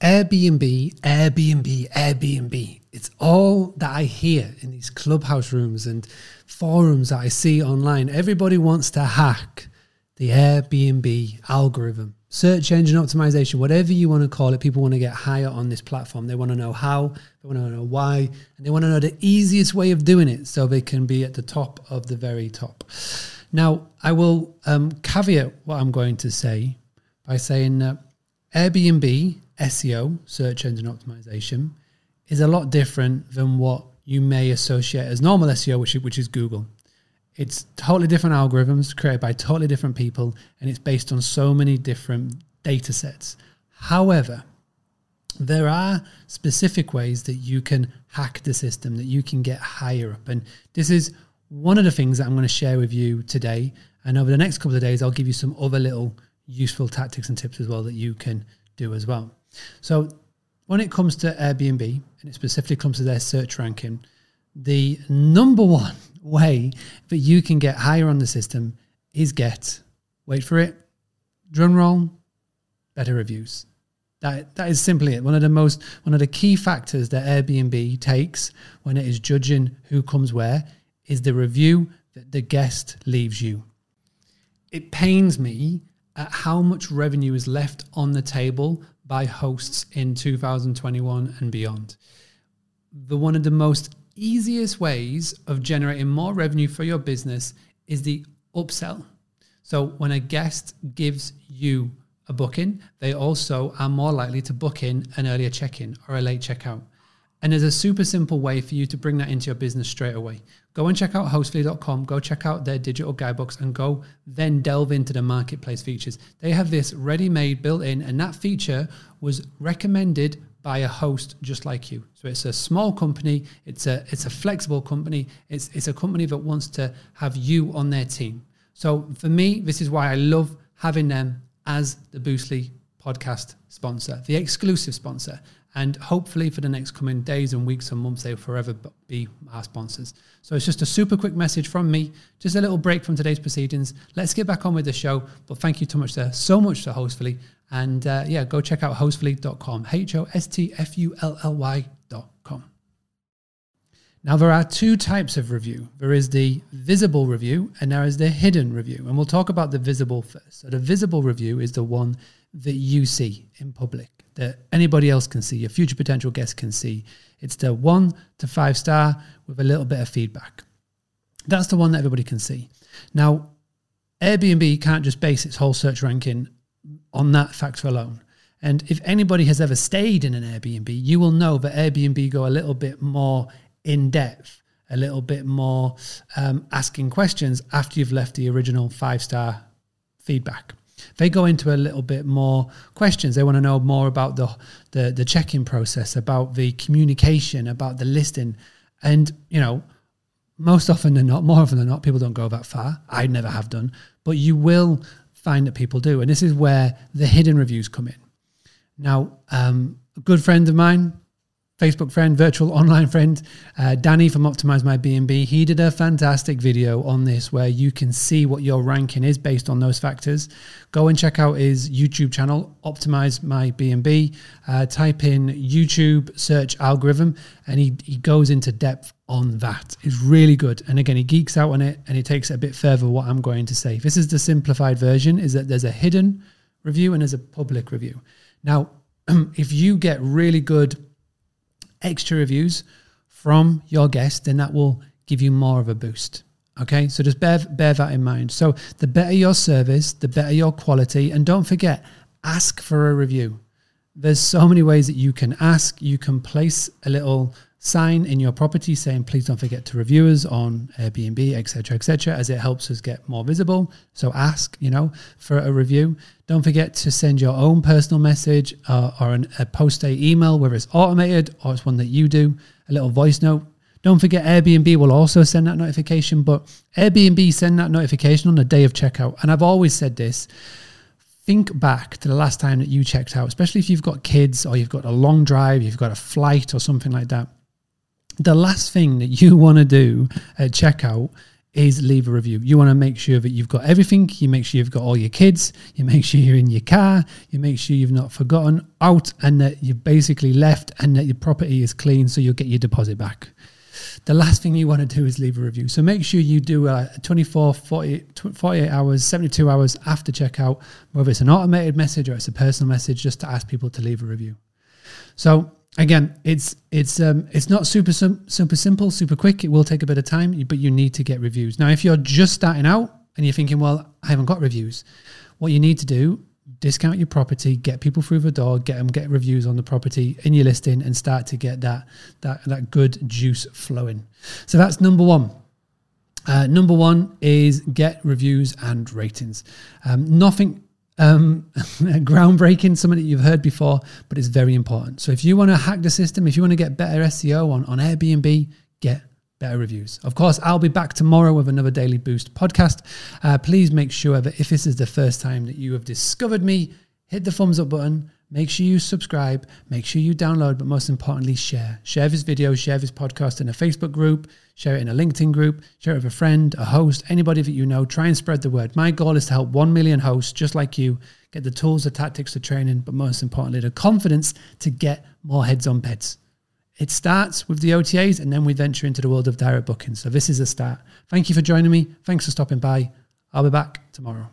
Airbnb, Airbnb, Airbnb. It's all that I hear in these clubhouse rooms and forums that I see online. Everybody wants to hack the Airbnb algorithm, search engine optimization, whatever you want to call it. People want to get higher on this platform. They want to know how, they want to know why, and they want to know the easiest way of doing it so they can be at the top of the very top. Now, I will um, caveat what I'm going to say by saying that Airbnb SEO, search engine optimization, is a lot different than what you may associate as normal SEO, which is, which is Google. It's totally different algorithms created by totally different people, and it's based on so many different data sets. However, there are specific ways that you can hack the system, that you can get higher up. And this is one of the things that I'm going to share with you today. And over the next couple of days, I'll give you some other little useful tactics and tips as well that you can do as well. So, when it comes to Airbnb, and it specifically comes to their search ranking, the number one way that you can get higher on the system is get, wait for it, drum roll, better reviews. That, that is simply it. One of the most, one of the key factors that Airbnb takes when it is judging who comes where is the review that the guest leaves you. It pains me at how much revenue is left on the table by hosts in 2021 and beyond. The one of the most easiest ways of generating more revenue for your business is the upsell. So when a guest gives you a booking, they also are more likely to book in an earlier check-in or a late checkout. And there's a super simple way for you to bring that into your business straight away. Go and check out hostfully.com, go check out their digital guidebooks, and go then delve into the marketplace features. They have this ready made built in, and that feature was recommended by a host just like you. So it's a small company, it's a it's a flexible company, it's it's a company that wants to have you on their team. So for me, this is why I love having them as the Boostly podcast sponsor, the exclusive sponsor. And hopefully, for the next coming days and weeks and months, they'll forever be our sponsors. So it's just a super quick message from me, just a little break from today's proceedings. Let's get back on with the show. But thank you so much, there, so much to Hostfully. And uh, yeah, go check out hostfully.com, H O S T F U L L Y.com. Now, there are two types of review there is the visible review and there is the hidden review. And we'll talk about the visible first. So, the visible review is the one that you see in public that anybody else can see, your future potential guests can see. It's the one to five star with a little bit of feedback. That's the one that everybody can see. Now, Airbnb can't just base its whole search ranking on that factor alone. And if anybody has ever stayed in an Airbnb, you will know that Airbnb go a little bit more in depth, a little bit more um, asking questions after you've left the original five star feedback. They go into a little bit more questions. They want to know more about the the, the process, about the communication, about the listing, and you know, most often than not, more often than not, people don't go that far. I never have done, but you will find that people do, and this is where the hidden reviews come in. Now, um, a good friend of mine, Facebook friend, virtual online friend, uh, Danny from Optimize My BNB. He did a fantastic video on this where you can see what your ranking is based on those factors. Go and check out his YouTube channel, Optimize My BNB. Uh, type in YouTube search algorithm, and he, he goes into depth on that. It's really good. And again, he geeks out on it and he takes it a bit further what I'm going to say. This is the simplified version, is that there's a hidden review and there's a public review. Now, if you get really good extra reviews from your guest, then that will give you more of a boost. Okay, so just bear, bear that in mind. So, the better your service, the better your quality. And don't forget, ask for a review. There's so many ways that you can ask. You can place a little sign in your property saying, please don't forget to review us on Airbnb, etc., etc., as it helps us get more visible. So ask, you know, for a review. Don't forget to send your own personal message uh, or an, a post-day email, whether it's automated or it's one that you do, a little voice note. Don't forget Airbnb will also send that notification, but Airbnb send that notification on the day of checkout. And I've always said this, think back to the last time that you checked out, especially if you've got kids or you've got a long drive, you've got a flight or something like that the last thing that you want to do at checkout is leave a review. You want to make sure that you've got everything. You make sure you've got all your kids. You make sure you're in your car. You make sure you've not forgotten out and that you've basically left and that your property is clean so you'll get your deposit back. The last thing you want to do is leave a review. So make sure you do a 24, 40, 48 hours, 72 hours after checkout, whether it's an automated message or it's a personal message, just to ask people to leave a review. So again, it's it's um, it's not super super simple, super quick. It will take a bit of time, but you need to get reviews. Now, if you're just starting out and you're thinking, well, I haven't got reviews, what you need to do discount your property, get people through the door, get them get reviews on the property in your listing, and start to get that that that good juice flowing. So that's number one. Uh, number one is get reviews and ratings. Um, nothing um, groundbreaking, something that you've heard before, but it's very important. So if you want to hack the system, if you want to get better SEO on, on Airbnb, get better reviews. Of course, I'll be back tomorrow with another Daily Boost podcast. Uh, please make sure that if this is the first time that you have discovered me, hit the thumbs up button. Make sure you subscribe. Make sure you download, but most importantly, share. Share this video, share this podcast in a Facebook group, share it in a LinkedIn group, share it with a friend, a host, anybody that you know. Try and spread the word. My goal is to help 1 million hosts just like you get the tools, the tactics, the training, but most importantly, the confidence to get more heads on beds. It starts with the OTAs and then we venture into the world of direct booking. So this is a start. Thank you for joining me. Thanks for stopping by. I'll be back tomorrow.